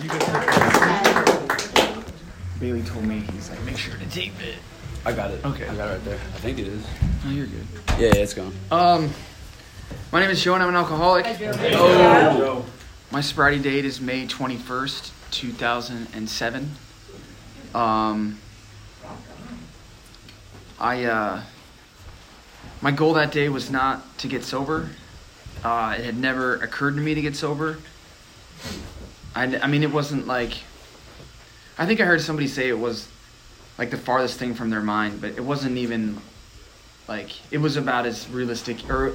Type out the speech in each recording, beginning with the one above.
you guys Bailey told me he's like, make sure to tape it. I got it. Okay. I got it right there. I think it is. Oh, you're good. Yeah, yeah it's gone. Um, my name is Joe and I'm an alcoholic. Oh. My sobriety date is May 21st, 2007. Um, I, uh, my goal that day was not to get sober. Uh, it had never occurred to me to get sober. I, I mean, it wasn't like, I think I heard somebody say it was like the farthest thing from their mind, but it wasn't even like, it was about as realistic, or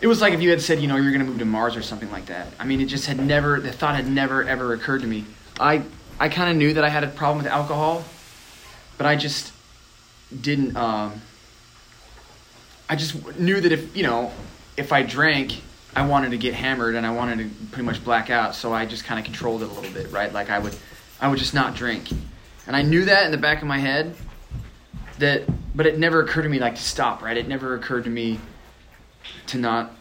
it was like if you had said, you know, you're going to move to Mars or something like that. I mean, it just had never, the thought had never ever occurred to me. I, I kind of knew that I had a problem with alcohol, but I just didn't, um, I just knew that if, you know, if I drank, I wanted to get hammered and I wanted to pretty much black out. So I just kind of controlled it a little bit, right? Like I would, I would just not drink. And I knew that in the back of my head that, but it never occurred to me like to stop, right? It never occurred to me to not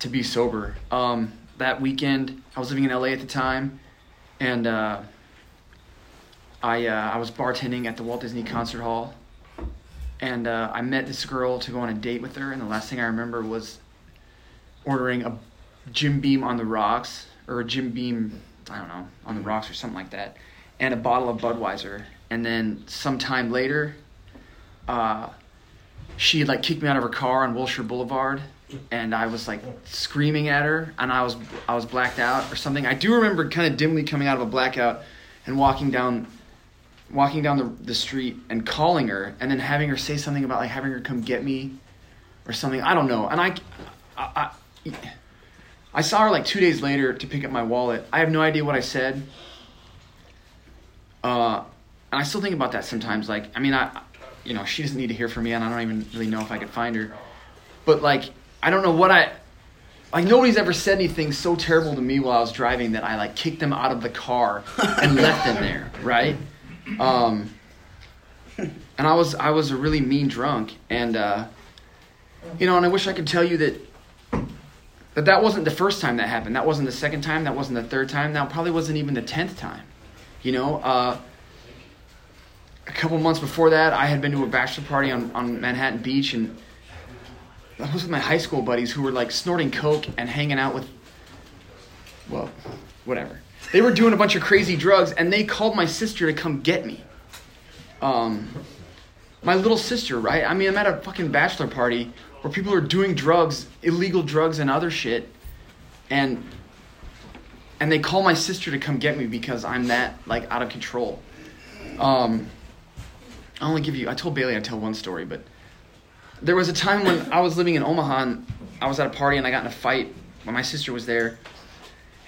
to be sober. Um, that weekend, I was living in LA at the time, and uh, I uh, I was bartending at the Walt Disney Concert Hall, and uh, I met this girl to go on a date with her. And the last thing I remember was ordering a Jim Beam on the rocks or Jim Beam, I don't know, on the rocks or something like that, and a bottle of Budweiser. And then sometime later, uh, she like kicked me out of her car on Wilshire Boulevard and I was like screaming at her, and I was I was blacked out or something. I do remember kind of dimly coming out of a blackout and walking down walking down the, the street and calling her, and then having her say something about like having her come get me or something. I don't know. And I I, I, I saw her like two days later to pick up my wallet. I have no idea what I said. Uh, and I still think about that sometimes. Like, I mean, I, you know, she doesn't need to hear from me, and I don't even really know if I could find her. But like, I don't know what I like nobody's ever said anything so terrible to me while I was driving that I like kicked them out of the car and left them there, right? Um, and I was I was a really mean drunk, and uh, you know, and I wish I could tell you that that that wasn't the first time that happened. That wasn't the second time. That wasn't the third time. That probably wasn't even the tenth time. You know, uh, a couple months before that, I had been to a bachelor party on on Manhattan Beach and I was with my high school buddies who were like snorting coke and hanging out with, well, whatever. They were doing a bunch of crazy drugs, and they called my sister to come get me. Um, my little sister, right? I mean, I'm at a fucking bachelor party where people are doing drugs, illegal drugs, and other shit, and and they call my sister to come get me because I'm that like out of control. Um, I only give you. I told Bailey I'd tell one story, but there was a time when I was living in Omaha and I was at a party and I got in a fight when my sister was there.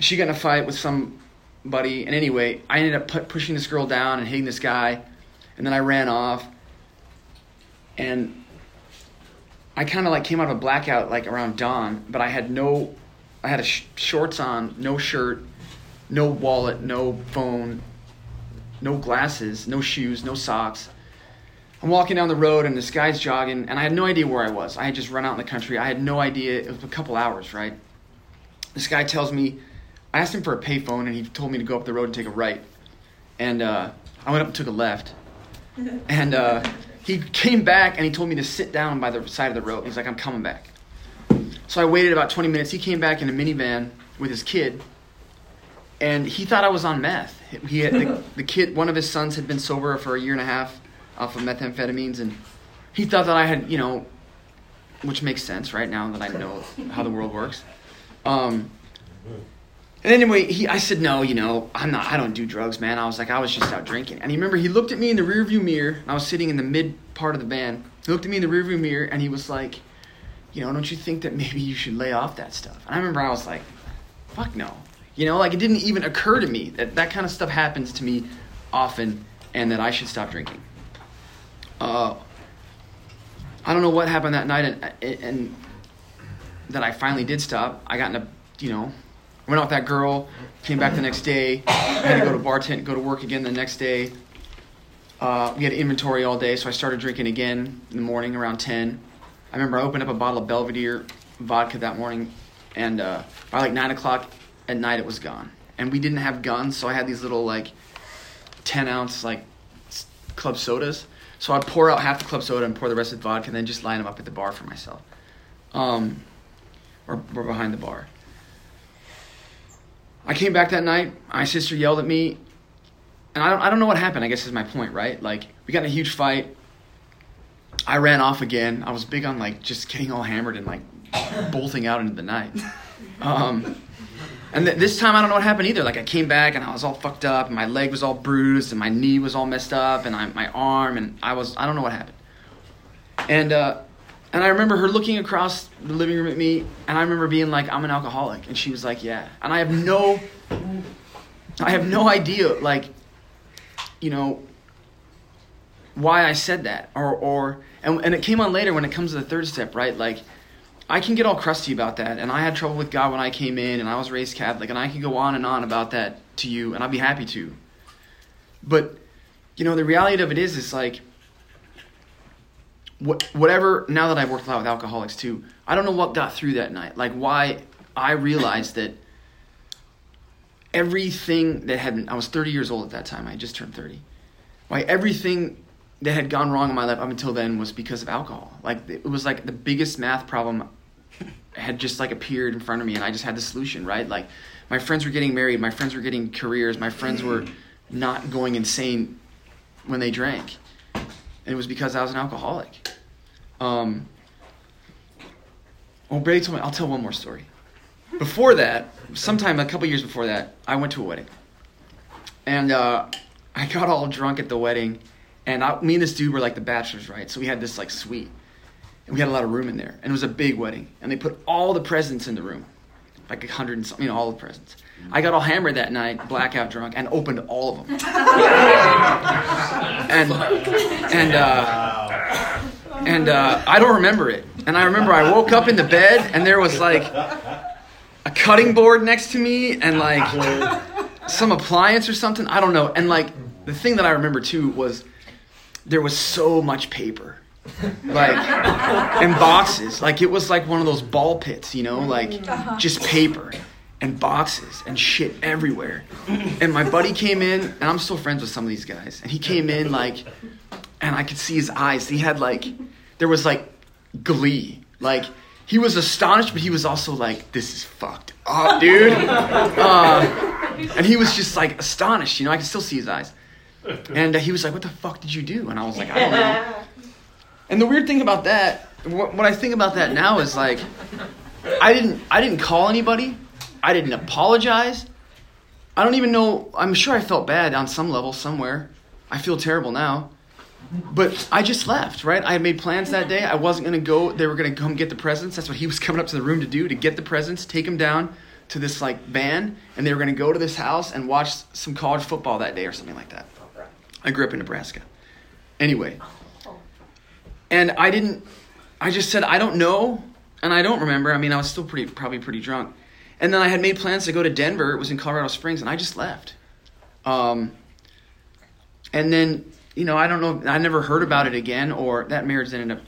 She got in a fight with somebody, and anyway, I ended up pu- pushing this girl down and hitting this guy, and then I ran off. And I kind of like came out of a blackout like around dawn, but I had no, I had a sh- shorts on, no shirt, no wallet, no phone, no glasses, no shoes, no socks. I'm walking down the road and this guy's jogging, and I had no idea where I was. I had just run out in the country. I had no idea. It was a couple hours, right? This guy tells me, I asked him for a payphone, and he told me to go up the road and take a right. And uh, I went up and took a left. And uh, he came back and he told me to sit down by the side of the road. He's like, I'm coming back. So I waited about 20 minutes. He came back in a minivan with his kid, and he thought I was on meth. He had the, the kid, one of his sons had been sober for a year and a half off of methamphetamines, and he thought that I had, you know, which makes sense right now that I know how the world works. Um, and anyway, he, I said, no, you know, I'm not, I don't do drugs, man. I was like, I was just out drinking. And he remember, he looked at me in the rearview mirror. and I was sitting in the mid part of the van. He looked at me in the rearview mirror and he was like, you know, don't you think that maybe you should lay off that stuff? And I remember I was like, fuck no. You know, like it didn't even occur to me that that kind of stuff happens to me often and that I should stop drinking. Uh, I don't know what happened that night and, and that I finally did stop. I got in a, you know, went out with that girl, came back the next day, had to go to bartend, go to work again the next day. Uh, we had inventory all day, so I started drinking again in the morning around 10. I remember I opened up a bottle of Belvedere vodka that morning, and uh, by like 9 o'clock at night it was gone. and we didn't have guns, so I had these little like ten ounce like club sodas. So I'd pour out half the club soda and pour the rest of the vodka, and then just line them up at the bar for myself, um, or, or behind the bar. I came back that night. My sister yelled at me, and I don't, I don't know what happened. I guess is my point, right? Like we got in a huge fight. I ran off again. I was big on like just getting all hammered and like bolting out into the night. Um, and th- this time I don't know what happened either. Like I came back and I was all fucked up, and my leg was all bruised, and my knee was all messed up, and I, my arm, and I was I don't know what happened. And uh, and I remember her looking across the living room at me, and I remember being like, "I'm an alcoholic," and she was like, "Yeah," and I have no, I have no idea, like, you know, why I said that, or or and and it came on later when it comes to the third step, right? Like, I can get all crusty about that, and I had trouble with God when I came in, and I was raised Catholic, and I can go on and on about that to you, and I'd be happy to. But, you know, the reality of it is, is like, what, whatever. Now that I've worked a lot with alcoholics too, I don't know what got through that night. Like, why I realized that everything that had I was 30 years old at that time. I had just turned 30. Why everything that had gone wrong in my life up until then was because of alcohol. Like it was like the biggest math problem had just like appeared in front of me and I just had the solution, right? Like my friends were getting married, my friends were getting careers, my friends were mm. not going insane when they drank. And it was because I was an alcoholic. Um, well, Brady told me, I'll tell one more story. Before that, sometime a couple years before that, I went to a wedding. And uh, I got all drunk at the wedding. And I, me and this dude were like the bachelors, right? So we had this like suite. And we had a lot of room in there. And it was a big wedding. And they put all the presents in the room. Like a hundred and something, you know, all the presents. I got all hammered that night, blackout drunk, and opened all of them. and and uh, and uh, I don't remember it. And I remember I woke up in the bed, and there was like a cutting board next to me, and like some appliance or something. I don't know. And like the thing that I remember too was there was so much paper like and boxes like it was like one of those ball pits you know like just paper and boxes and shit everywhere. And my buddy came in and i'm still friends with some of these guys. And he came in like and i could see his eyes. He had like there was like glee. Like he was astonished but he was also like this is fucked up dude. Uh, and he was just like astonished you know? I could still see his eyes. And uh, he was like what the fuck did you do? And i was like i don't know. And the weird thing about that, what, what I think about that now is like, I didn't, I didn't call anybody. I didn't apologize. I don't even know. I'm sure I felt bad on some level somewhere. I feel terrible now. But I just left, right? I had made plans that day. I wasn't going to go. They were going to come get the presents. That's what he was coming up to the room to do, to get the presents, take them down to this like van, and they were going to go to this house and watch some college football that day or something like that. I grew up in Nebraska. Anyway, and I didn't. I just said I don't know, and I don't remember. I mean, I was still pretty, probably pretty drunk. And then I had made plans to go to Denver. It was in Colorado Springs, and I just left. Um, and then you know, I don't know. I never heard about it again, or that marriage ended up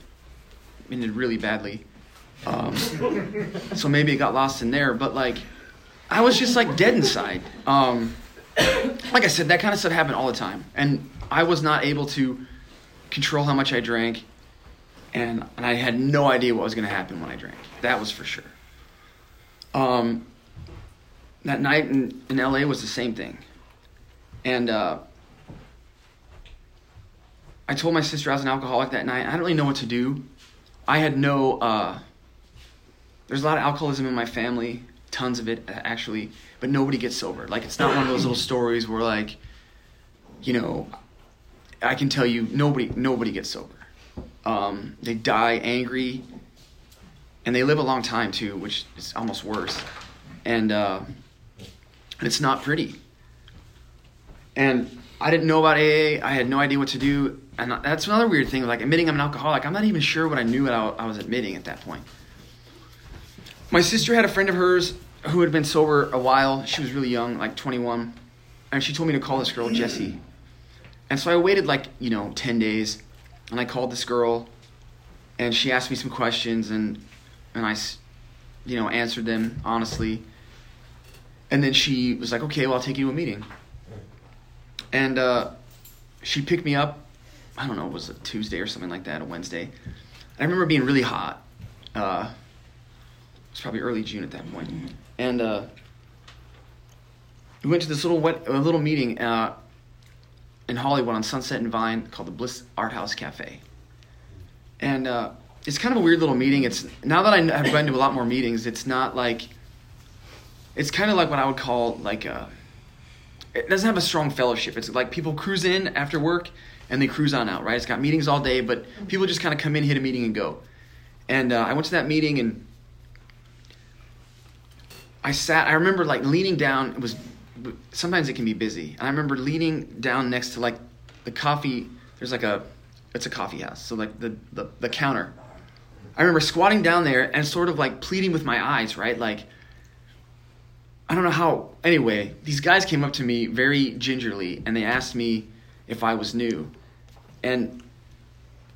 ended really badly. Um, so maybe it got lost in there. But like, I was just like dead inside. Um, like I said, that kind of stuff happened all the time, and I was not able to control how much I drank and, and I had no idea what was going to happen when I drank. That was for sure. Um, that night in, in LA was the same thing. And uh, I told my sister I was an alcoholic that night. I didn't really know what to do. I had no. Uh, there's a lot of alcoholism in my family, tons of it actually, but nobody gets sober. Like it's not one of those little stories where like, you know, I can tell you nobody nobody gets sober. Um, they die angry, and they live a long time too, which is almost worse. And uh, and it's not pretty. And I didn't know about AA. I had no idea what to do. And that's another weird thing. Like admitting I'm an alcoholic, I'm not even sure what I knew what I, was admitting at that point. My sister had a friend of hers who had been sober a while. She was really young, like 21, and she told me to call this girl Jessie. And so I waited like you know 10 days, and I called this girl, and she asked me some questions, and and I, you know, answered them honestly. And then she was like, okay, well, I'll take you to a meeting. And uh, she picked me up, I don't know, it was a Tuesday or something like that, a Wednesday. I remember being really hot. Uh, it was probably early June at that point. And uh, we went to this little wet, a little meeting uh, in Hollywood on Sunset and Vine called the Bliss Art House Cafe. And uh, it's kind of a weird little meeting. It's now that I have been to a lot more meetings, it's not like it's kind of like what I would call like a. It doesn't have a strong fellowship. It's like people cruise in after work and they cruise on out, right? It's got meetings all day, but people just kind of come in, hit a meeting, and go. And uh, I went to that meeting and I sat. I remember like leaning down. It was sometimes it can be busy, and I remember leaning down next to like the coffee. There's like a it's a coffee house, so like the the, the counter. I remember squatting down there and sort of like pleading with my eyes, right? Like I don't know how. Anyway, these guys came up to me very gingerly and they asked me if I was new, and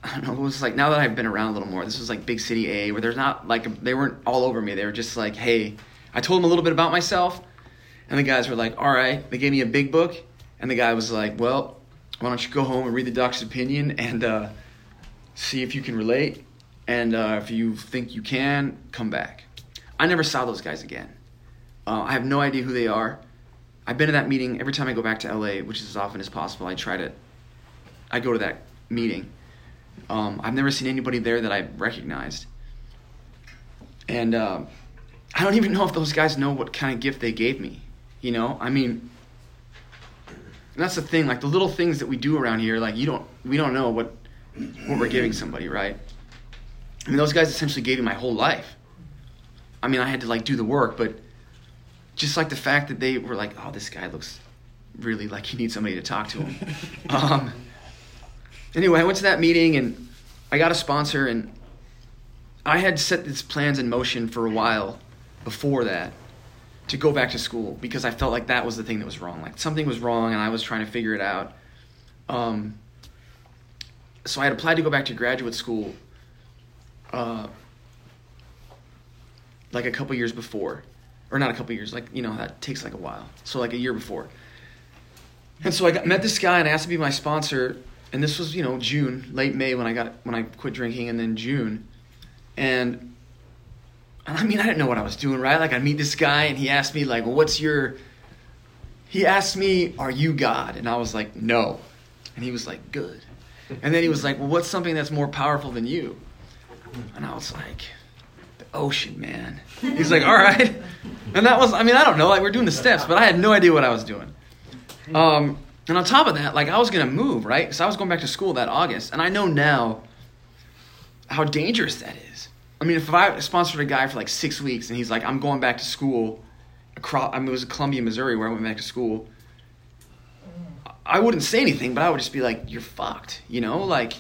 I don't know. It was like now that I've been around a little more. This was like big city A, where there's not like they weren't all over me. They were just like, hey. I told them a little bit about myself, and the guys were like, all right. They gave me a big book, and the guy was like, well, why don't you go home and read the doctor's opinion and uh, see if you can relate, and uh, if you think you can, come back. I never saw those guys again. Uh, I have no idea who they are. I've been to that meeting every time I go back to LA, which is as often as possible. I try to, I go to that meeting. Um, I've never seen anybody there that I recognized. And uh, I don't even know if those guys know what kind of gift they gave me. You know, I mean, that's the thing. Like the little things that we do around here, like you don't, we don't know what what we're giving somebody, right? I mean, those guys essentially gave me my whole life. I mean, I had to like do the work, but just like the fact that they were like, "Oh, this guy looks really like he needs somebody to talk to him." um, anyway, I went to that meeting and I got a sponsor, and I had set these plans in motion for a while before that to go back to school because I felt like that was the thing that was wrong. Like something was wrong, and I was trying to figure it out. Um, so I had applied to go back to graduate school, uh, like a couple years before, or not a couple years. Like you know that takes like a while. So like a year before. And so I got, met this guy and asked to be my sponsor, and this was you know June, late May when I got when I quit drinking, and then June, and I mean, I didn't know what I was doing, right? Like, I meet this guy, and he asked me, like, well, what's your. He asked me, are you God? And I was like, no. And he was like, good. And then he was like, well, what's something that's more powerful than you? And I was like, ocean, man. He's like, all right. And that was, I mean, I don't know, like, we're doing the steps, but I had no idea what I was doing. Um, and on top of that, like, I was to move, right? Because I was going back to school that August. And I know now how dangerous that is. I mean, if I sponsored a guy for like six weeks and he's like, I'm going back to school across, I mean, it was Columbia, Missouri where I went back to school. I wouldn't say anything, but I would just be like, you're fucked, you know? Like,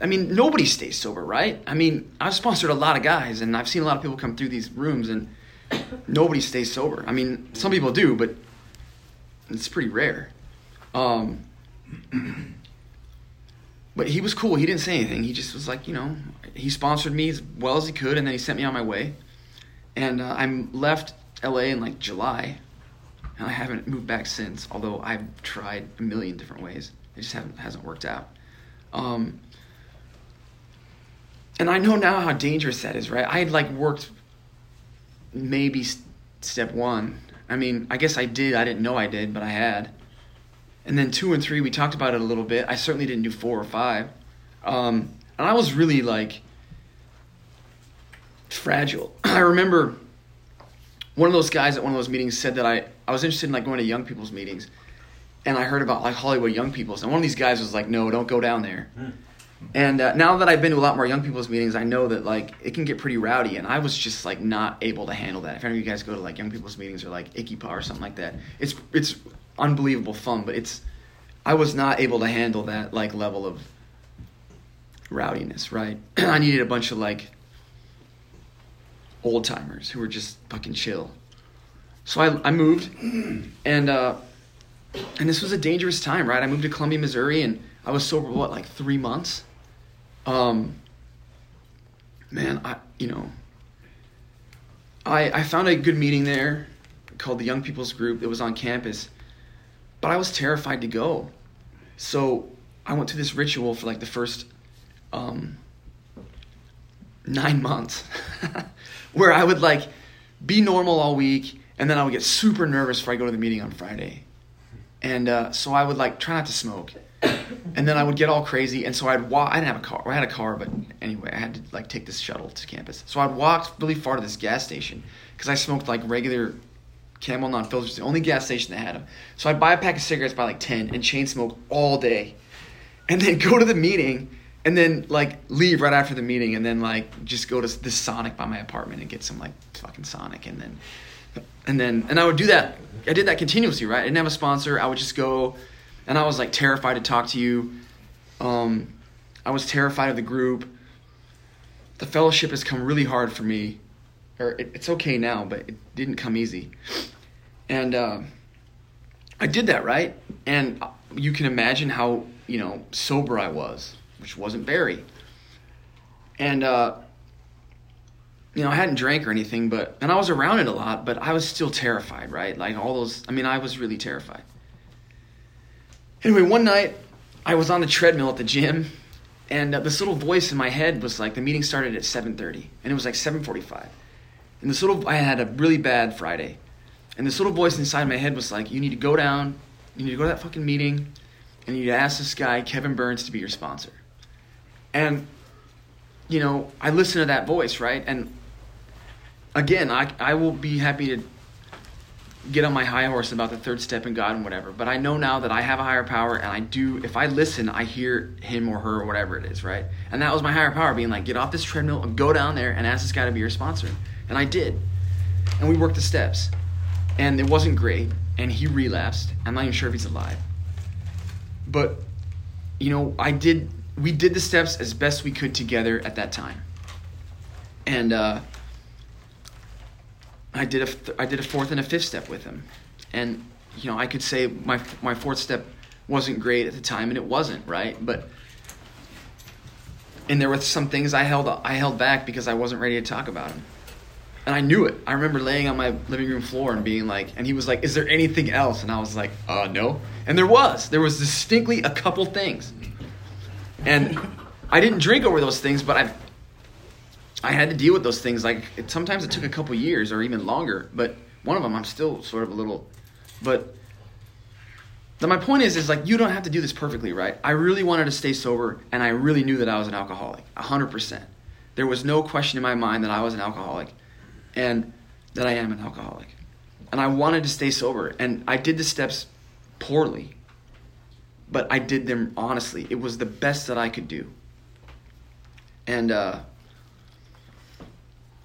I mean, nobody stays sober, right? I mean, I've sponsored a lot of guys and I've seen a lot of people come through these rooms and nobody stays sober. I mean, some people do, but it's pretty rare. Um, but he was cool. He didn't say anything. He just was like, you know, he sponsored me as well as he could, and then he sent me on my way. And uh, I left LA in like July, and I haven't moved back since. Although I've tried a million different ways, it just haven't hasn't worked out. Um, and I know now how dangerous that is, right? I had like worked maybe step one. I mean, I guess I did. I didn't know I did, but I had. And then two and three, we talked about it a little bit. I certainly didn't do four or five. Um, and I was really like fragile. I remember one of those guys at one of those meetings said that I, I was interested in like going to young people's meetings. And I heard about like Hollywood young people's. And one of these guys was like, no, don't go down there. Hmm. And uh, now that I've been to a lot more young people's meetings, I know that like it can get pretty rowdy, and I was just like not able to handle that. If any of you guys go to like young people's meetings or like Icky or something like that, it's it's unbelievable fun, but it's I was not able to handle that like level of rowdiness, right? I needed a bunch of like old timers who were just fucking chill. So I, I moved, and uh, and this was a dangerous time, right? I moved to Columbia, Missouri, and I was sober what like three months. Um, man, I you know, I I found a good meeting there called the Young People's Group. It was on campus, but I was terrified to go. So I went to this ritual for like the first um, nine months, where I would like be normal all week, and then I would get super nervous before I go to the meeting on Friday. And uh, so I would like try not to smoke, and then I would get all crazy. And so I'd walk. I didn't have a car. I had a car, but anyway, I had to like take this shuttle to campus. So I'd walk really far to this gas station because I smoked like regular Camel non-filters. The only gas station that had them. So I'd buy a pack of cigarettes by like ten and chain smoke all day, and then go to the meeting. And then like leave right after the meeting, and then like just go to this Sonic by my apartment and get some like fucking Sonic, and then and then and I would do that. I did that continuously, right? I didn't have a sponsor. I would just go, and I was like terrified to talk to you. Um, I was terrified of the group. The fellowship has come really hard for me, or it, it's okay now, but it didn't come easy. And uh, I did that right, and you can imagine how you know sober I was, which wasn't very. And uh, you know, I hadn't drank or anything, but and I was around it a lot, but I was still terrified, right? Like all those. I mean, I was really terrified. Anyway, one night I was on the treadmill at the gym, and uh, this little voice in my head was like, the meeting started at 7:30, and it was like 7:45, and this little I had a really bad Friday, and this little voice inside my head was like, you need to go down, you need to go to that fucking meeting, and you need to ask this guy Kevin Burns to be your sponsor, and you know, I listened to that voice, right? And again, I, I will be happy to get on my high horse about the third step in God and whatever. But I know now that I have a higher power, and I do. If I listen, I hear him or her or whatever it is, right? And that was my higher power, being like, get off this treadmill and go down there and ask this guy to be your sponsor. And I did, and we worked the steps, and it wasn't great. And he relapsed. I'm not even sure if he's alive. But you know, I did. We did the steps as best we could together at that time, and. uh I did a th- I did a fourth and a fifth step with him, and you know I could say my my fourth step wasn't great at the time, and it wasn't right, but and there were some things I held I held back because I wasn't ready to talk about them, and I knew it. I remember laying on my living room floor and being like, and he was like, "Is there anything else?" And I was like, "Uh, no." And there was. There was distinctly a couple things, and I didn't drink over those things, but I I had to deal with those things. Like it, sometimes it took a couple years or even longer, but one of them I'm still sort of a little. But my point is, is like you don't have to do this perfectly, right? I really wanted to stay sober, and I really knew that I was an alcoholic, hundred percent. There was no question in my mind that I was an alcoholic, and that I am an alcoholic, and I wanted to stay sober, and I did the steps poorly, but I did them honestly. It was the best that I could do, and. uh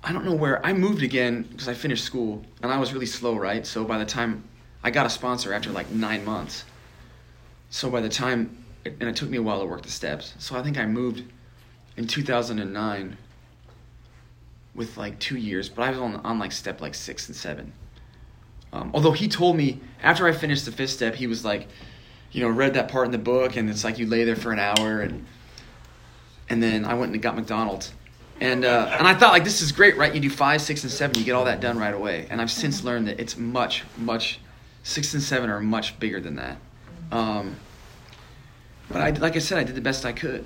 I don't know where I moved again because I finished school and I was really slow, right? So by the time I got a sponsor after like nine months, so by the time and it took me a while to work the steps. So I think I moved in 2009 with like two years, but I was on on like step like six and seven. Um, although he told me after I finished the fifth step, he was like, you know, read that part in the book, and it's like you lay there for an hour, and and then I went and got McDonald's and, uh, and I thought, like, this is great, right? You do five, six, and seven, you get all that done right away. And I've since learned that it's much, much, six and seven are much bigger than that. Um, but I, like I said, I did the best I could.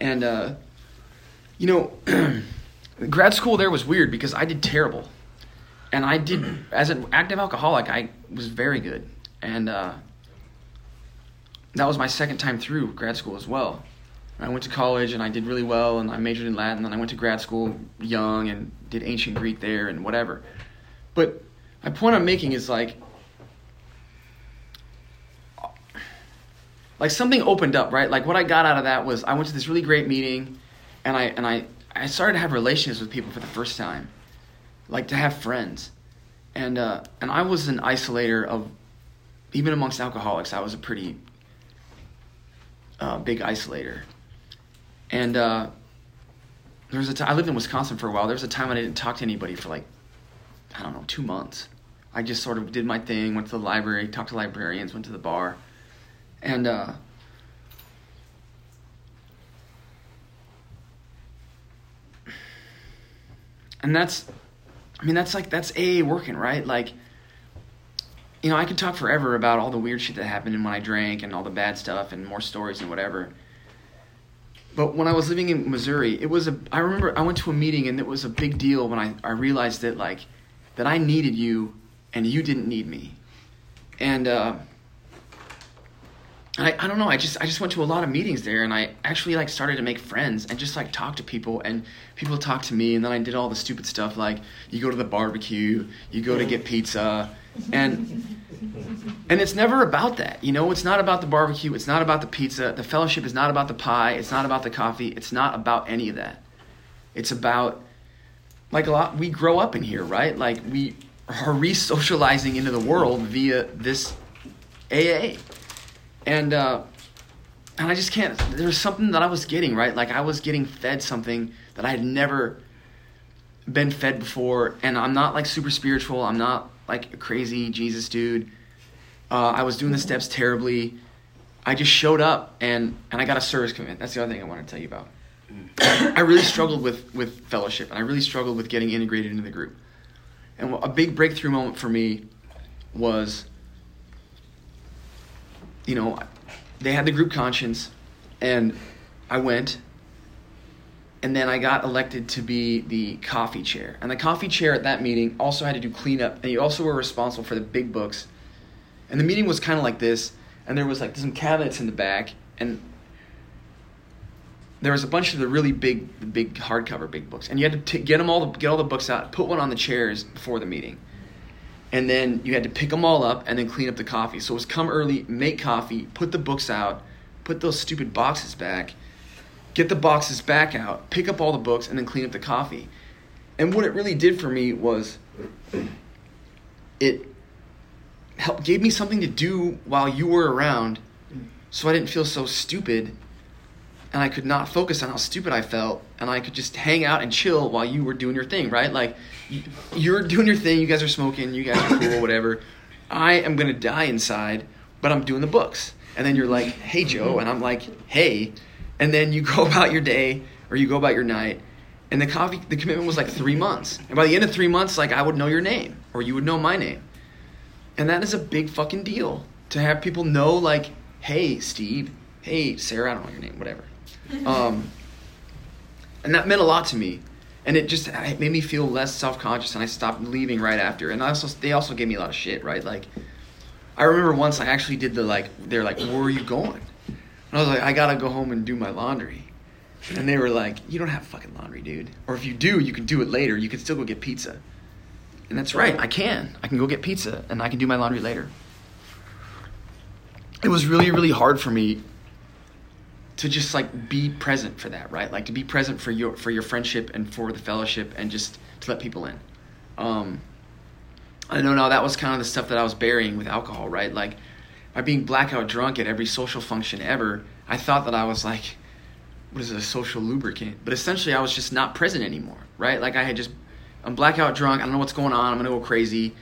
And, uh, you know, grad school there was weird because I did terrible. And I did, as an active alcoholic, I was very good. And uh, that was my second time through grad school as well. I went to college and I did really well and I majored in Latin and I went to grad school young and did ancient Greek there and whatever. But my point I'm making is like like something opened up, right? Like what I got out of that was I went to this really great meeting and I and I I started to have relationships with people for the first time. Like to have friends. And uh and I was an isolator of even amongst alcoholics, I was a pretty uh, big isolator. And uh, there was a time I lived in Wisconsin for a while. There was a time I didn't talk to anybody for like I don't know two months. I just sort of did my thing, went to the library, talked to librarians, went to the bar, and uh, and that's I mean that's like that's AA working right like you know, I could talk forever about all the weird shit that happened and when I drank and all the bad stuff and more stories and whatever. But when I was living in Missouri, it was a. I remember I went to a meeting and it was a big deal when I, I realized that like that I needed you and you didn't need me, and uh, I I don't know. I just I just went to a lot of meetings there and I actually like started to make friends and just like talk to people and people talked to me and then I did all the stupid stuff like you go to the barbecue, you go to get pizza, and and it's never about that. You know, it's not about the barbecue. It's not about the pizza. The fellowship is not about the pie. It's not about the coffee. It's not about any of that. It's about, like a lot, we grow up in here, right? Like we are re socializing into the world via this AA. And, uh, and I just can't, there was something that I was getting, right? Like I was getting fed something that I had never been fed before. And I'm not like super spiritual. I'm not like a crazy Jesus dude uh, I was doing the steps terribly. I just showed up and, and I got a service commitment. That's the other thing I want to tell you about. I really struggled with, with fellowship and I really struggled with getting integrated into the group. And a big breakthrough moment for me was, you know, they had the group conscience and I went and then I got elected to be the coffee chair. And the coffee chair at that meeting also had to do cleanup and you also were responsible for the big books and the meeting was kind of like this, and there was like some cabinets in the back, and there was a bunch of the really big, the big hardcover big books, and you had to t- get them all, get all the books out, put one on the chairs before the meeting, and then you had to pick them all up and then clean up the coffee. So it was come early, make coffee, put the books out, put those stupid boxes back, get the boxes back out, pick up all the books, and then clean up the coffee. And what it really did for me was it helped, gave me something to do while you were around so I didn't feel so stupid and I could not focus on how stupid I felt and I could just hang out and chill while you were doing your thing, right? Like you're doing your thing, you guys are smoking, you guys are cool, whatever. I am to die inside, but I'm doing the books. And then you're like, "Hey Joe," and I'm like, "Hey." And then you go about your day or you go about your night and the coffee the commitment was like 3 months. And by the end of 3 months like I would know your name or you would know my name. And that is a big fucking deal to have people know, like, hey, Steve, hey, Sarah, I don't know your name, whatever. Um, and that meant a lot to me. And it just it made me feel less self conscious, and I stopped leaving right after. And I also, they also gave me a lot of shit, right? Like, I remember once I actually did the like, they're like, where are you going? And I was like, I gotta go home and do my laundry. And they were like, you don't have fucking laundry, dude. Or if you do, you can do it later. You can still go get pizza. And that's right, I can. I can go get pizza and I can do my laundry later. It was really, really hard for me to just like be present for that, right? Like to be present for your for your friendship and for the fellowship and just to let people in. Um, I know now that was kind of the stuff that I was burying with alcohol, right? Like by being blackout drunk at every social function ever, I thought that I was like, what is it, a social lubricant? But essentially, I was just not present anymore, right? Like I had just I'm blackout drunk. I don't know what's going on. I'm gonna go crazy,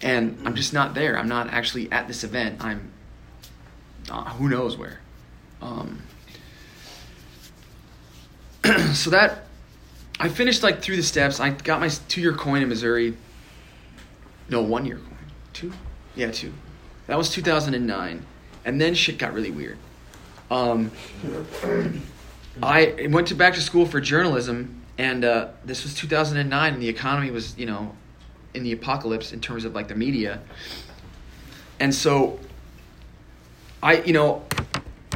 and I'm just not there. I'm not actually at this event. I'm uh, who knows where. Um, so that I finished like through the steps. I got my two year coin in Missouri. No, one year coin. Two? Yeah, two. That was 2009, and then shit got really weird. Um, I went to back to school for journalism and uh, this was 2009 and the economy was you know in the apocalypse in terms of like the media. And so i you know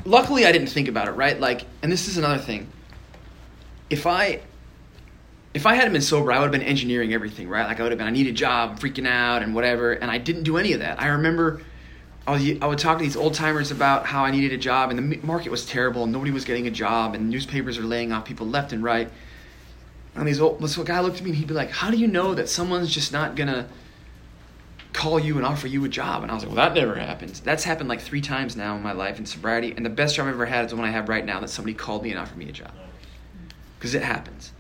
luckily i didn't think about it right? Like and this is another thing. If i if i hadn't been sober i would have been engineering everything right? Like i would have been i need a job freaking out and whatever and i didn't do any of that. I remember I was, I would talk to these old timers about how I needed a job, and the market was terrible, and nobody was getting a job, and newspapers are laying off people left and right. And these old, this guy looked at me and he'd be like, How do you know that someone's just not gonna call you and offer you a job? And I was like, Well, that never happens. That's happened like three times now in my life in sobriety. And the best job I've ever had is the one I have right now that somebody called me and offered me a job. Because it happens.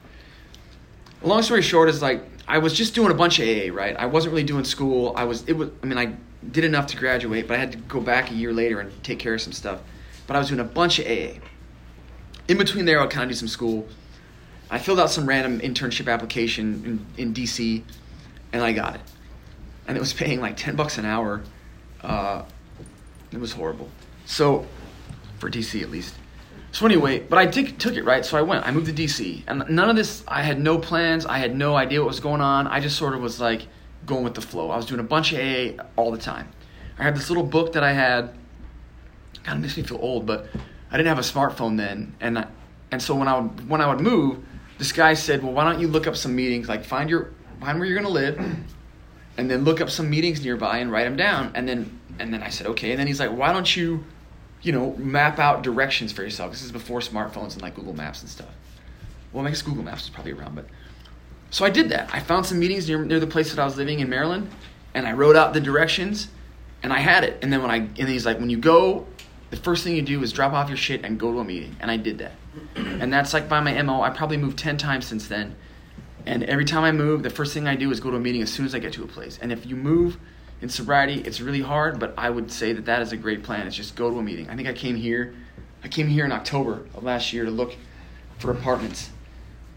Long story short is like, I was just doing a bunch of AA, right? I wasn't really doing school. I was, it was, I mean, I did enough to graduate, but I had to go back a year later and take care of some stuff. But I was doing a bunch of AA. In between there, I'll kind of do some school I filled out some random internship application in, in DC, and I got it. And it was paying like ten bucks an hour Uh, it was horrible. So, for DC at least. So anyway, but I did, took it right. So I went. I moved to DC, and none of this. I had no plans. I had no idea what was going on. I just sort of was like going with the flow. I was doing a bunch of AA all the time. I had this little book that I had. Kind of makes me feel old, but I didn't have a smartphone then, and I, and so when I would when I would move, this guy said, "Well, why don't you look up some meetings? Like find your find where you're gonna live, and then look up some meetings nearby and write them down." And then and then I said, "Okay." And then he's like, "Why don't you?" you know, map out directions for yourself. This is before smartphones and like Google Maps and stuff. Well, I guess Google Maps was probably around, but so I did that. I found some meetings near, near the place that I was living in Maryland, and I wrote out the directions, and I had it. And then when I and he's like, when you go, the first thing you do is drop off your shit and go to a meeting, and I did that. And that's like by my mo. I probably moved ten times since then, and every time I move, the first thing I do is go to a meeting as soon as I get to a place. And if you move in sobriety, it's really hard, but I would say that that is a great plan. It's just go to a meeting. I think I came here, I came here in October of last year to look for apartments,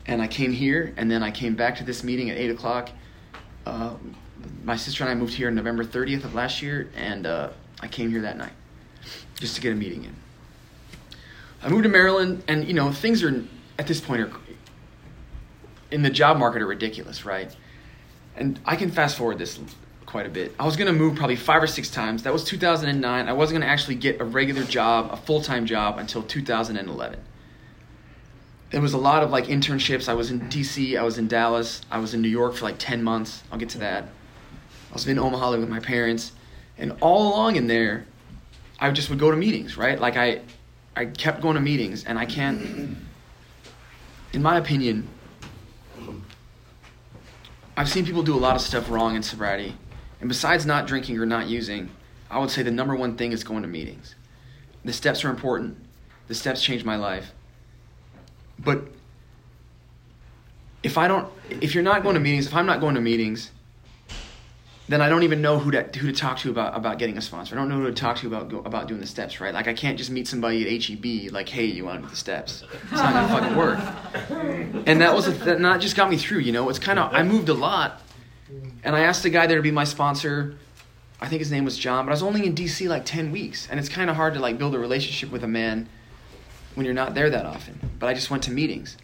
and I came here, and then I came back to this meeting at eight o'clock. Uh, my sister and I moved here on November 30th of last year, and uh, I came here that night just to get a meeting in. I moved to Maryland, and you know things are at this point are in the job market are ridiculous, right? And I can fast forward this quite a bit. I was going to move probably five or six times. That was 2009. I wasn't going to actually get a regular job, a full time job, until 2011. There was a lot of like internships. I was in DC, I was in Dallas, I was in New York for like 10 months. I'll get to that. I was in Omaha with my parents. And all along in there, I just would go to meetings, right? Like I, I kept going to meetings, and I can't, in my opinion, I've seen people do a lot of stuff wrong in sobriety. And besides not drinking or not using, I would say the number one thing is going to meetings. The steps are important. The steps changed my life. But if I don't, if you're not going to meetings, if I'm not going to meetings, then I don't even know who to who to talk to about about getting a sponsor. I don't know who to talk to about about doing the steps, right? Like I can't just meet somebody at HEB like, hey, you want to do the steps? It's not gonna fucking work. And that was a, that not just got me through. You know, it's kind of I moved a lot, and I asked the guy there to be my sponsor. I think his name was John, but I was only in DC like ten weeks, and it's kind of hard to like build a relationship with a man when you're not there that often. But I just went to meetings.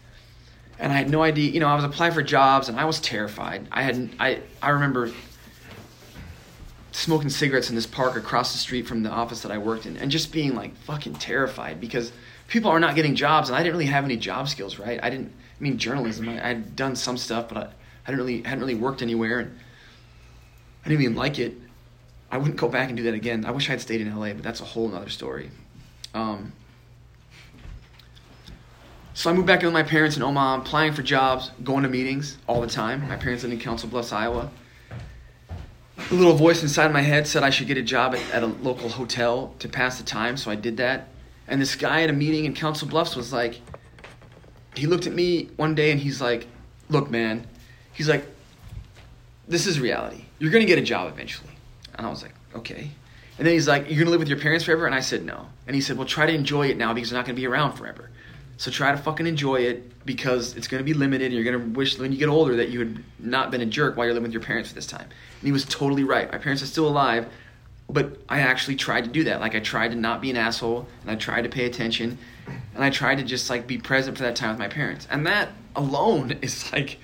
And I had no idea, you know, I was applying for jobs and I was terrified. I had I I remember smoking cigarettes in this park across the street from the office that I worked in and just being like fucking terrified because people are not getting jobs and I didn't really have any job skills, right? I didn't I mean journalism, I, had done some stuff, but I, hadn't really hadn't really worked anywhere and I didn't even like it. I wouldn't go back and do that again. I wish I had stayed in LA, but that's a whole other story. Um, so I moved back in with my parents in Omaha, applying for jobs, going to meetings all the time. My parents lived in Council Bluffs, Iowa. A little voice inside my head said I should get a job at, at, a local hotel to pass the time, so I did that. And this guy at a meeting in Council Bluffs was like, he looked at me one day and he's like, look, man, he's like, this is reality. You're going to get a job eventually. And I was like, okay. And then he's like, you're going to live with your parents forever? And I said, no. And he said, well, try to enjoy it now because you're not going to be around forever. So try to fucking enjoy it because it's to be limited and you're to wish when you get older that you had not been a jerk while you're living with your parents for this time. And he was totally right. My parents are still alive, but I actually tried to do that. Like I tried to not be an asshole and I tried to pay attention and I tried to just like be present for that time with my parents. And that alone is like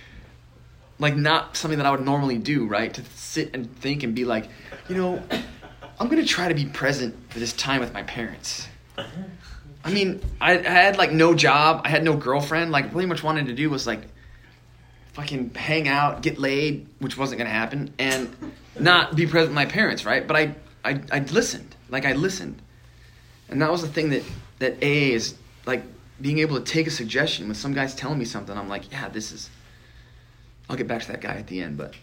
like not something that I would normally do, right? To sit and think and be like, you know, I'm to try to be present for this time with my parents. Uh-huh. I mean, I, I, had like no job. I had no girlfriend. Like, really much wanted to do was like fucking hang out, get laid, which wasn't gonna happen, and not be present with my parents, right? But I, I, I listened. Like, I listened, and that was the thing that that AA is like being able to take a suggestion when some guy's telling me something. I'm like, yeah, this is. I'll get back to that guy at the end, but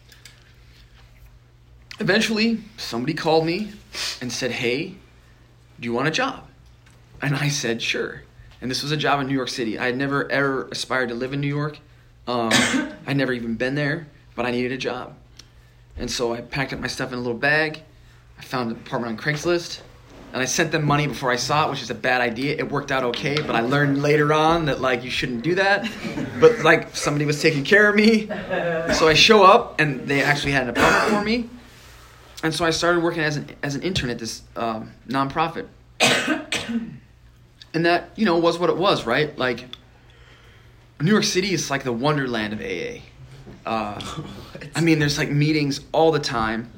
eventually somebody called me and said, "Hey, do you want a job?" And I said, sure. And this was a job in New York City. I had never ever aspired to live in New York. Um, I'd never even been there, but I needed a job. And so I packed up my stuff in a little bag. I found an apartment on Craigslist. And I sent them money before I saw it, which is a bad idea. It worked out okay, but I learned later on that like you shouldn't do that. But like somebody was taking care of me. So I show up and they actually had an apartment for me. and so I started working as an as an intern at this um, nonprofit, and that you know was what it was, right? Like New York City is like the wonderland of AA. Uh, I mean, there's like meetings all the time,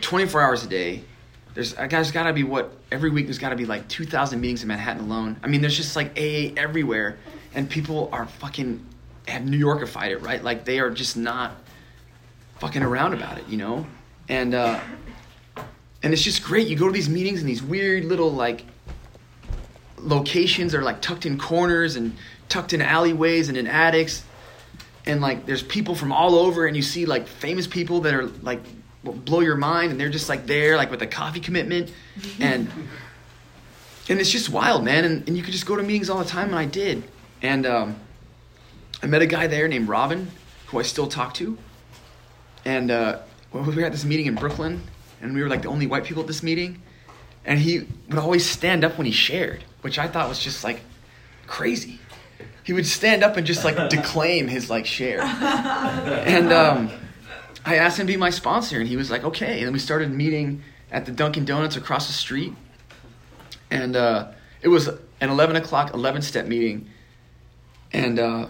24 hours a day. There's there's got to be what every week there's got to be like 2,000 meetings in Manhattan alone. I mean, there's just like AA everywhere, and people are fucking have New Yorkified it, right? Like they are just not fucking around about it, you know? And uh, and it's just great. You go to these meetings in these weird little like locations are like tucked in corners and tucked in alleyways and in attics. And like there's people from all over and you see like famous people that are like blow your mind and they're just like there like with a coffee commitment. And and it's just wild man. And, and you could just go to meetings all the time and i did. And um, i met a guy there named robin who i still talk to. And uh, well, we were at this meeting in brooklyn and we were like the only white people at this meeting. And he would always stand up when he shared which i thought was just like crazy he would stand up and just like declaim his like share. And um, I asked him to be my sponsor, and he was like, okay. And then we started meeting at the Dunkin' Donuts across the street, and uh, it was an eleven o'clock, eleven step meeting, and uh,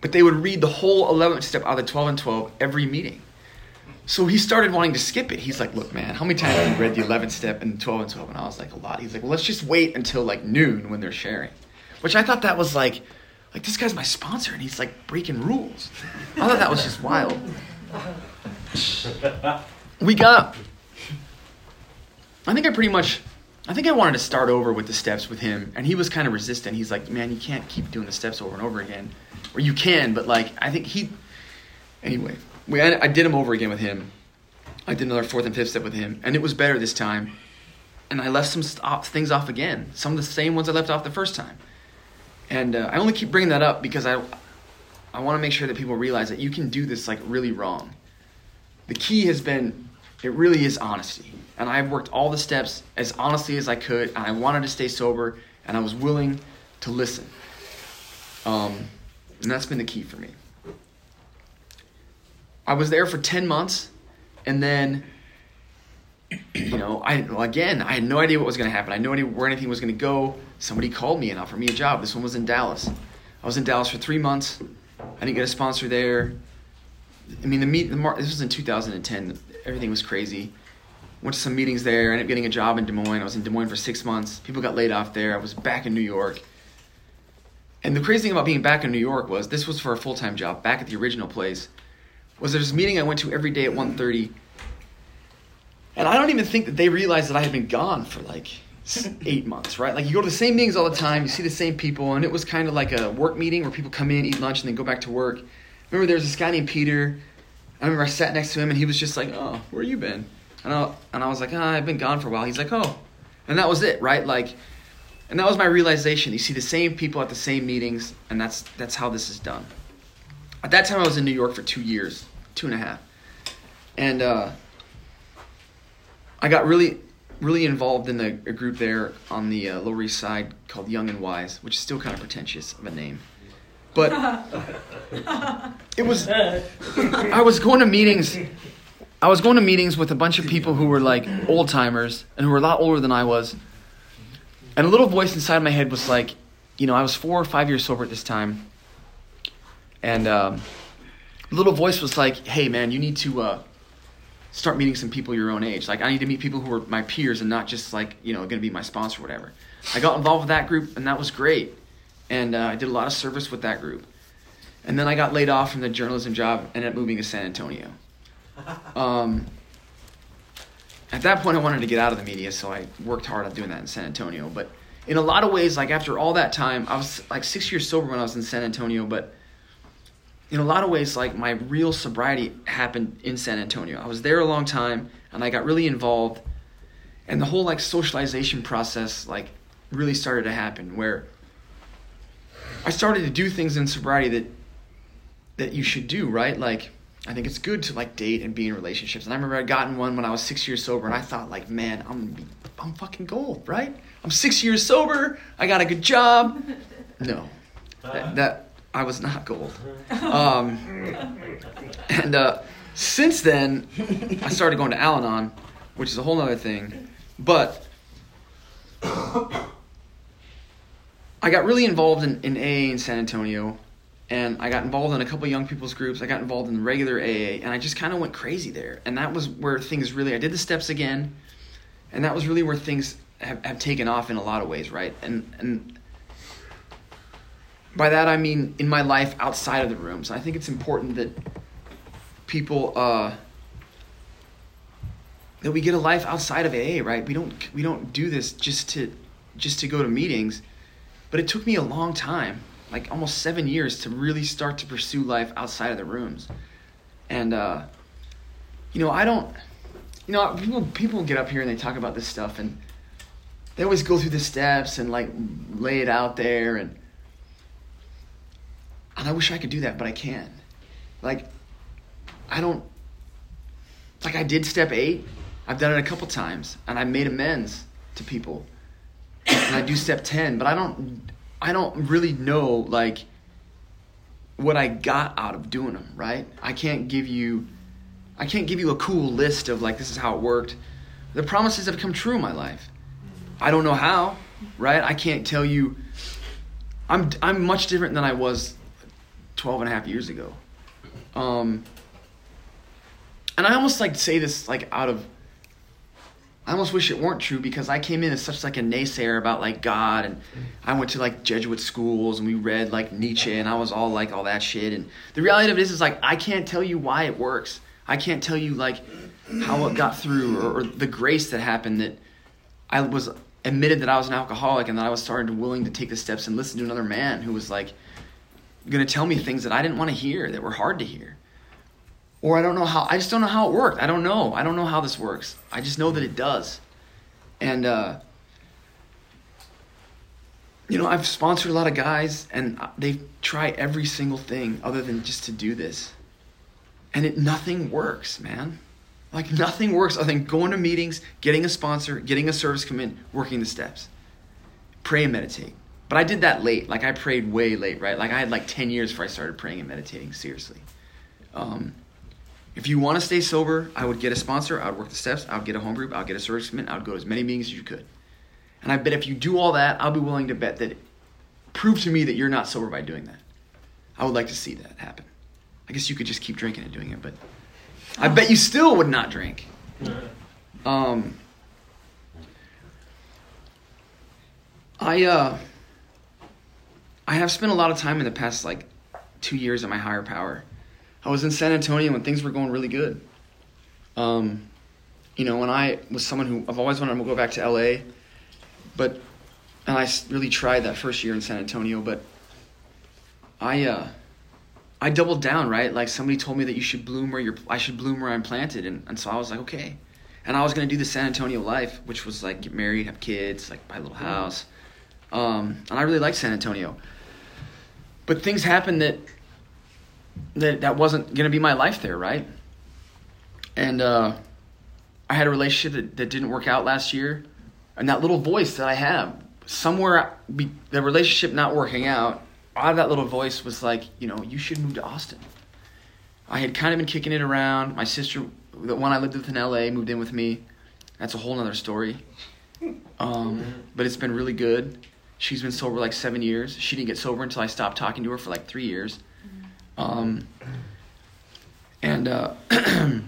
but they would read the whole eleven step out of the twelve and twelve every meeting. So he started wanting to skip it. He's like, "Look, man, how many times have you read the 11th step and 12 and 12?" And I was like, "A lot." He's like, "Well, let's just wait until like noon when they're sharing." Which I thought that was like, like this guy's my sponsor and he's like breaking rules. I thought that was just wild. We got. I think I pretty much. I think I wanted to start over with the steps with him, and he was kind of resistant. He's like, "Man, you can't keep doing the steps over and over again, or you can, but like I think he." Anyway, we I, did them over again with him. I did another fourth and fifth step with him, and it was better this time. And I left some st- things off again, some of the same ones I left off the first time. And uh, I only keep bringing that up because I, I want to make sure that people realize that you can do this like really wrong. The key has been, it really is honesty. And I've worked all the steps as honestly as I could, and I wanted to stay sober, and I was willing to listen. Um, and that's been the key for me. I was there for 10 months, and then, you know, I again, I had no idea what was going to happen. I had no idea where anything was going to go. Somebody called me and offered me a job. This one was in Dallas. I was in Dallas for three months. I didn't get a sponsor there. I mean, the meet. The mar- this was in 2010. Everything was crazy. Went to some meetings there. Ended up getting a job in Des Moines. I was in Des Moines for six months. People got laid off there. I was back in New York. And the crazy thing about being back in New York was this was for a full time job back at the original place. Was there's this meeting I went to every day at 1.30. And I don't even think that they realized that I had been gone for like eight months, right? Like you go to the same meetings all the time, you see the same people, and it was kind of like a work meeting where people come in, eat lunch, and then go back to work. Remember, there was this guy named Peter. I remember I sat next to him, and he was just like, "Oh, where you been?" And I, and I was like, oh, "I've been gone for a while." He's like, "Oh," and that was it, right? Like, and that was my realization. You see the same people at the same meetings, and that's that's how this is done. At that time, I was in New York for two years, two and a half, and uh, I got really really involved in the, a group there on the uh, Lower East Side called Young and Wise, which is still kind of pretentious of a name. But it was, I was going to meetings. I was going to meetings with a bunch of people who were like old timers and who were a lot older than I was. And a little voice inside my head was like, you know, I was four or five years sober at this time. And um, little voice was like, hey, man, you need to. Uh, start meeting some people your own age. Like I need to meet people who are my peers and not just like you know going to be my sponsor or whatever. I got involved with that group and that was great, and uh, I did a lot of service with that group. And then I got laid off from the journalism job, and ended up moving to San Antonio. Um, at that point, I wanted to get out of the media, so I worked hard on doing that in San Antonio. But in a lot of ways, like after all that time, I was like six years sober when I was in San Antonio, but in a lot of ways, like my real sobriety happened in San Antonio. I was there a long time, and I got really involved, and the whole like socialization process like really started to happen. Where I started to do things in sobriety that that you should do, right? Like I think it's good to like date and be in relationships. And I remember I gotten one when I was six years sober, and I thought like, man, I'm I'm fucking gold, right? I'm six years sober. I got a good job. No, that, that I was not gold. Um, and uh, since then, I started going to Al Anon, which is a whole other thing. But I got really involved in, in AA in San Antonio, and I got involved in a couple young people's groups. I got involved in regular AA, and I just kind of went crazy there. And that was where things really, I did the steps again, and that was really where things have, have taken off in a lot of ways, right? And, and by that I mean in my life outside of the rooms. I think it's important that people uh, that we get a life outside of AA, right? We don't we don't do this just to just to go to meetings, but it took me a long time, like almost seven years, to really start to pursue life outside of the rooms, and uh, you know I don't, you know people people get up here and they talk about this stuff and they always go through the steps and like lay it out there and and I wish I could do that, but I can't. Like, I don't. Like, I did step eight. I've done it a couple times, and I made amends to people. And I do step ten, but I don't. I don't really know like what I got out of doing them. Right? I can't give you. I can't give you a cool list of like this is how it worked. The promises have come true in my life. I don't know how. Right? I can't tell you. I'm I'm much different than I was 12 and a half years ago. Um, and I almost like say this like out of I almost wish it weren't true because I came in as such like a naysayer about like God and I went to like Jesuit schools and we read like Nietzsche and I was all like all that shit and the reality of it is is like I can't tell you why it works. I can't tell you like how it got through or, or the grace that happened that I was admitted that I was an alcoholic and that I was starting to willing to take the steps and listen to another man who was like going to tell me things that I didn't want to hear, that were hard to hear. Or I don't know how, I just don't know how it worked. I don't know. I don't know how this works. I just know that it does. And, uh, you know, I've sponsored a lot of guys and they try every single thing other than just to do this. And it nothing works, man. Like nothing works other than going to meetings, getting a sponsor, getting a service come in, working the steps. Pray and meditate. But I did that late. Like I prayed way late, right? Like I had like 10 years before I started praying and meditating seriously. Um, if you want to stay sober, I would get a sponsor. I would work the steps. I would get a home group. I would get a service commitment. I would go to as many meetings as you could. And I bet if you do all that, I'll be willing to bet that prove to me that you're not sober by doing that. I would like to see that happen. I guess you could just keep drinking and doing it, but I bet you still would not drink. Um, I uh, I have spent a lot of time in the past like two years at my higher power. I was in San Antonio when things were going really good. Um, you know, when I was someone who I've always wanted to go back to LA, but and I really tried that first year in San Antonio, but I uh, I doubled down, right? Like somebody told me that you should bloom where you're I should bloom where I'm planted and, and so I was like, okay. And I was gonna do the San Antonio life, which was like get married, have kids, like buy a little house. Um, and I really liked San Antonio but things happened that that that wasn't going to be my life there, right? And uh, I had a relationship that, that didn't work out last year, and that little voice that I have somewhere, be, the relationship not working out, out of that little voice was like, you know, you should move to Austin. I had kind of been kicking it around. My sister, the one I lived with in LA, moved in with me. That's a whole other story. Um, but it's been really good. She's been sober like seven years. She didn't get sober until I stopped talking to her for like three years. Um, and uh, and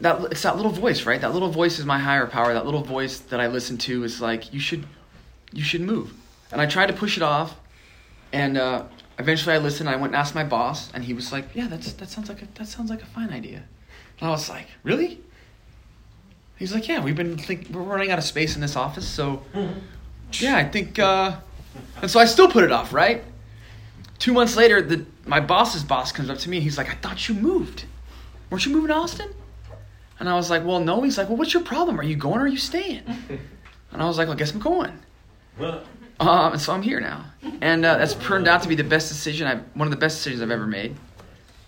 that it's that little voice, right? That little voice is my higher power. That little voice that I listen to is like you should you should move. And I tried to push it off, and uh, eventually I listened. I went and asked my boss, and he was like, "Yeah, that's that sounds like a that sounds like a fine idea." And I was like, "Really?" He's like, yeah, we've been think we're running out of space in this office, so yeah, I think. Uh, and so I still put it off, right? Two months later, the my boss's boss comes up to me and he's like, I thought you moved. Weren't you moving to Austin? And I was like, well, no. He's like, well, what's your problem? Are you going or are you staying? And I was like, well, I guess I'm going. Um, and so I'm here now, and uh, that's turned out to be the best decision. I've one of the best decisions I've ever made.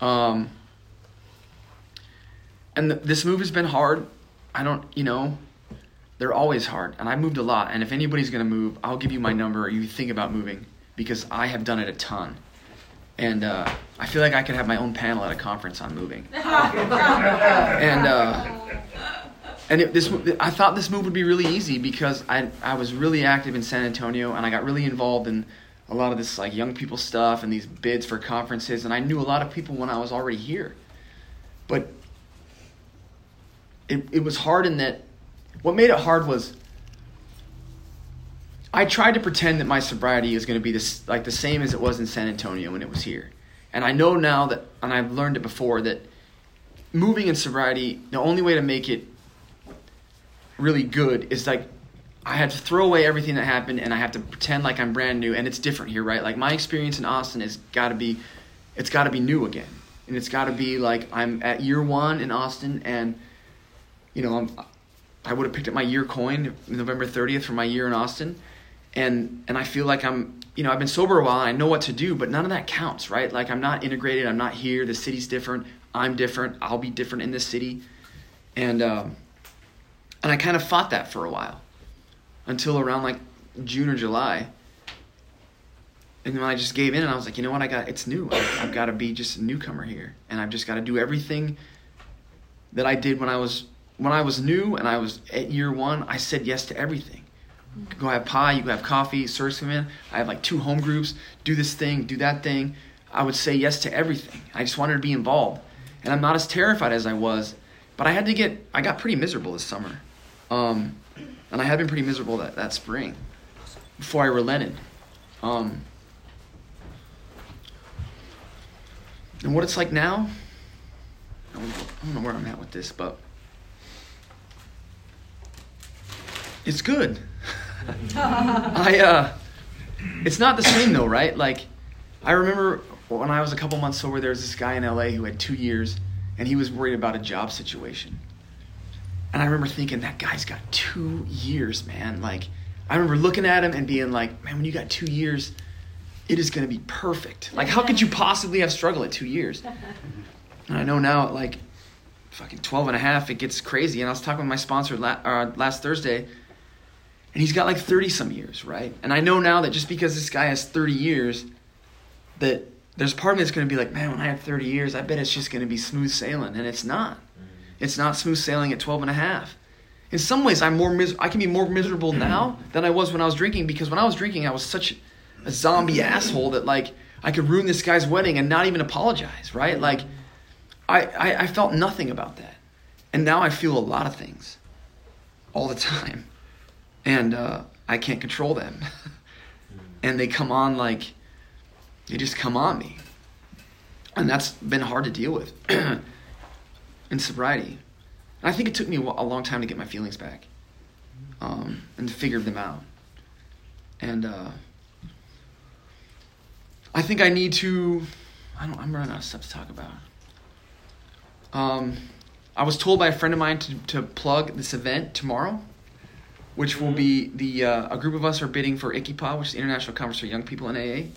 Um, and the, this move has been hard. I don't, you know, they're always hard. And I moved a lot. And if anybody's going to move, I'll give you my number or you think about moving because I have done it a ton. and uh, I feel like I could have my own panel at a conference on moving. and uh, and it, this I thought this move would be really easy because I I was really active in San Antonio and I got really involved in a lot of this like young people stuff and these bids for conferences and I knew a lot of people when I was already here. But it it was hard in that what made it hard was I tried to pretend that my sobriety is going to be this like the same as it was in San Antonio when it was here. And I know now that and I've learned it before that moving in sobriety, the only way to make it really good is like I had to throw away everything that happened and I have to pretend like I'm brand new and it's different here, right? Like my experience in Austin has got to be it's got to be new again. And it's got to be like I'm at year 1 in Austin and you know, I'm, I would have picked up my year coin November 30th for my year in Austin and and I feel like I'm you know I've been sober a while and I know what to do, but none of that counts, right? Like I'm not integrated. I'm not here. The city's different. I'm different. I'll be different in this city, and um, and I kind of fought that for a while, until around like June or July. And then I just gave in and I was like, you know what? I got it's new. I've, I've got to be just a newcomer here, and I've just got to do everything that I did when I was when I was new and I was at year one. I said yes to everything you can go have pie, you can have coffee, serve come in. I have like two home groups, do this thing, do that thing. I would say yes to everything. I just wanted to be involved. And I'm not as terrified as I was, but I had to get, I got pretty miserable this summer. Um, and I had been pretty miserable that, that spring before I relented. Um, and what it's like now, I don't know where I'm at with this, but it's good. I uh, it's not the same though, right? Like, I remember when I was a couple months sober, there was this guy in LA who had two years, and he was worried about a job situation. And I remember thinking, that guy's got two years, man. Like, I remember looking at him and being like, man, when you got two years, it is going to be perfect. Like, how could you possibly have struggled at two years? And I know now, like, fucking 12 and a half, it gets crazy. And I was talking with my sponsor la- uh, last Thursday and he's got like 30 some years, right? And I know now that just because this guy has 30 years, that there's part of me that's going to be like, man, when I have 30 years, I bet it's just going to be smooth sailing. And it's not. Mm-hmm. It's not smooth sailing at 12 and a half. In some ways, I'm more mis- I can be more miserable mm-hmm. now than I was when I was drinking because when I was drinking, I was such a zombie asshole that like I could ruin this guy's wedding and not even apologize, right? Like I, I, I felt nothing about that. And now I feel a lot of things all the time and uh, I can't control them. and they come on like they just come on me, and that's been hard to deal with in sobriety. And I think it took me a long time to get my feelings back um, and to figure them out. And uh, I think I need to. I don't. I'm running out of stuff to talk about. Um, I was told by a friend of mine to, to plug this event tomorrow which will be the uh, a group of us are bidding for ICYPAA, which is the International Conference for Young People in AA,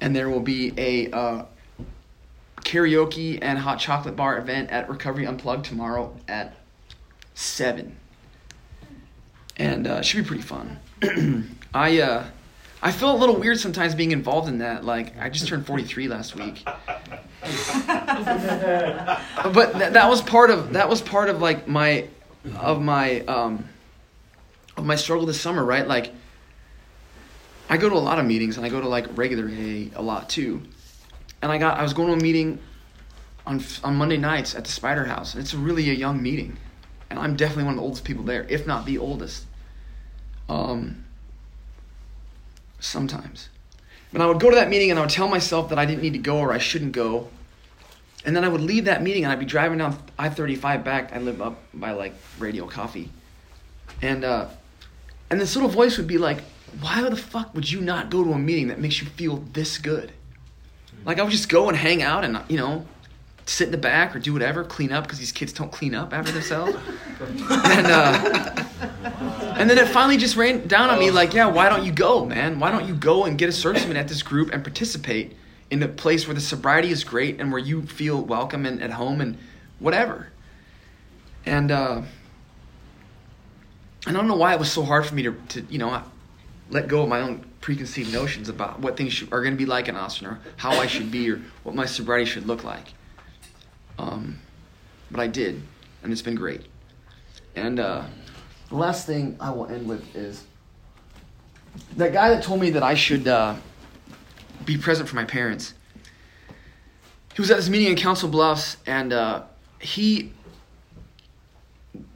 and there will be a uh, karaoke and hot chocolate bar event at Recovery Unplugged tomorrow at seven, and uh, it should be pretty fun. I uh, I feel a little weird sometimes being involved in that. Like I just turned forty three last week. but th- that was part of that was part of like my of my um, of my struggle this summer, right? Like, I go to a lot of meetings and I go to like regular AA a lot too. And I got I was going to a meeting on on Monday nights at the Spider House. And it's really a young meeting, and I'm definitely one of the oldest people there, if not the oldest. Um, sometimes, but I would go to that meeting and I would tell myself that I didn't need to go or I shouldn't go, and then I would leave that meeting and I'd be driving down I-35 back. I live up by like Radio Coffee, and uh, and this little voice would be like, why the fuck would you not go to a meeting that makes you feel this good? Like I would just go and hang out and you know, sit in the back or do whatever, clean up because these kids don't clean up after themselves. and uh, and then it finally just ran down on me like, yeah, why don't you go, man? Why don't you go and get a serviceman at this group and participate in a place where the sobriety is great and where you feel welcome and at home and whatever. And uh, I don't know why it was so hard for me to, to you know, let go of my own preconceived notions about what things should, are going to be like in Austin or how I should be or what my sobriety should look like. Um, but I did, and it's been great. And uh, the last thing I will end with is that guy that told me that I should uh, be present for my parents. He was at this meeting in Council Bluffs, and uh, he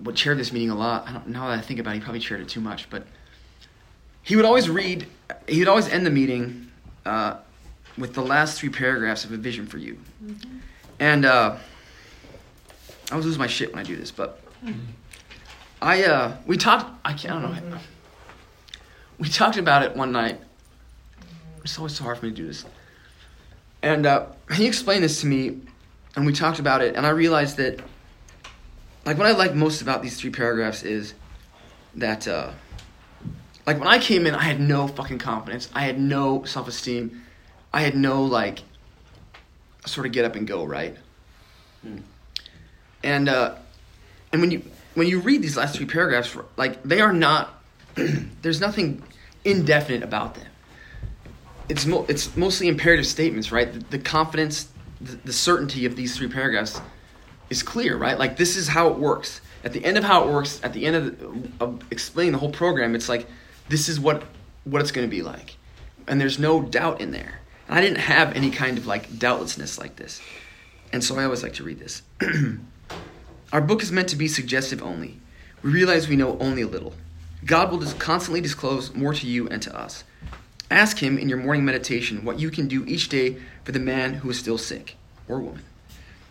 would chair this meeting a lot. I don't know that I think about it, he probably chaired it too much, but he would always read, he would always end the meeting uh, with the last three paragraphs of a vision for you. Mm-hmm. And uh, I always lose my shit when I do this, but I uh, we talked. I can't. I don't know. We talked about it one night. It's always so hard for me to do this. And uh, he explained this to me, and we talked about it, and I realized that, like, what I like most about these three paragraphs is that, uh, like, when I came in, I had no fucking confidence. I had no self esteem. I had no, like, sort of get up and go, right? Hmm. And, uh, and when you when you read these last three paragraphs, like they are not, there's nothing indefinite about them. It's mo- it's mostly imperative statements, right? The, the confidence, the, the, certainty of these three paragraphs is clear, right? Like this is how it works. At the end of how it works, at the end of, the, of explaining the whole program, it's like this is what what it's going to be like, and there's no doubt in there. And I didn't have any kind of like doubtlessness like this, and so I always like to read this. Our book is meant to be suggestive only. We realize we know only a little. God will just constantly disclose more to you and to us. Ask Him in your morning meditation what you can do each day for the man who is still sick or woman.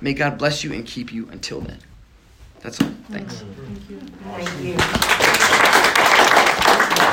May God bless you and keep you until then. That's all. Thanks. Thank you. Thank you.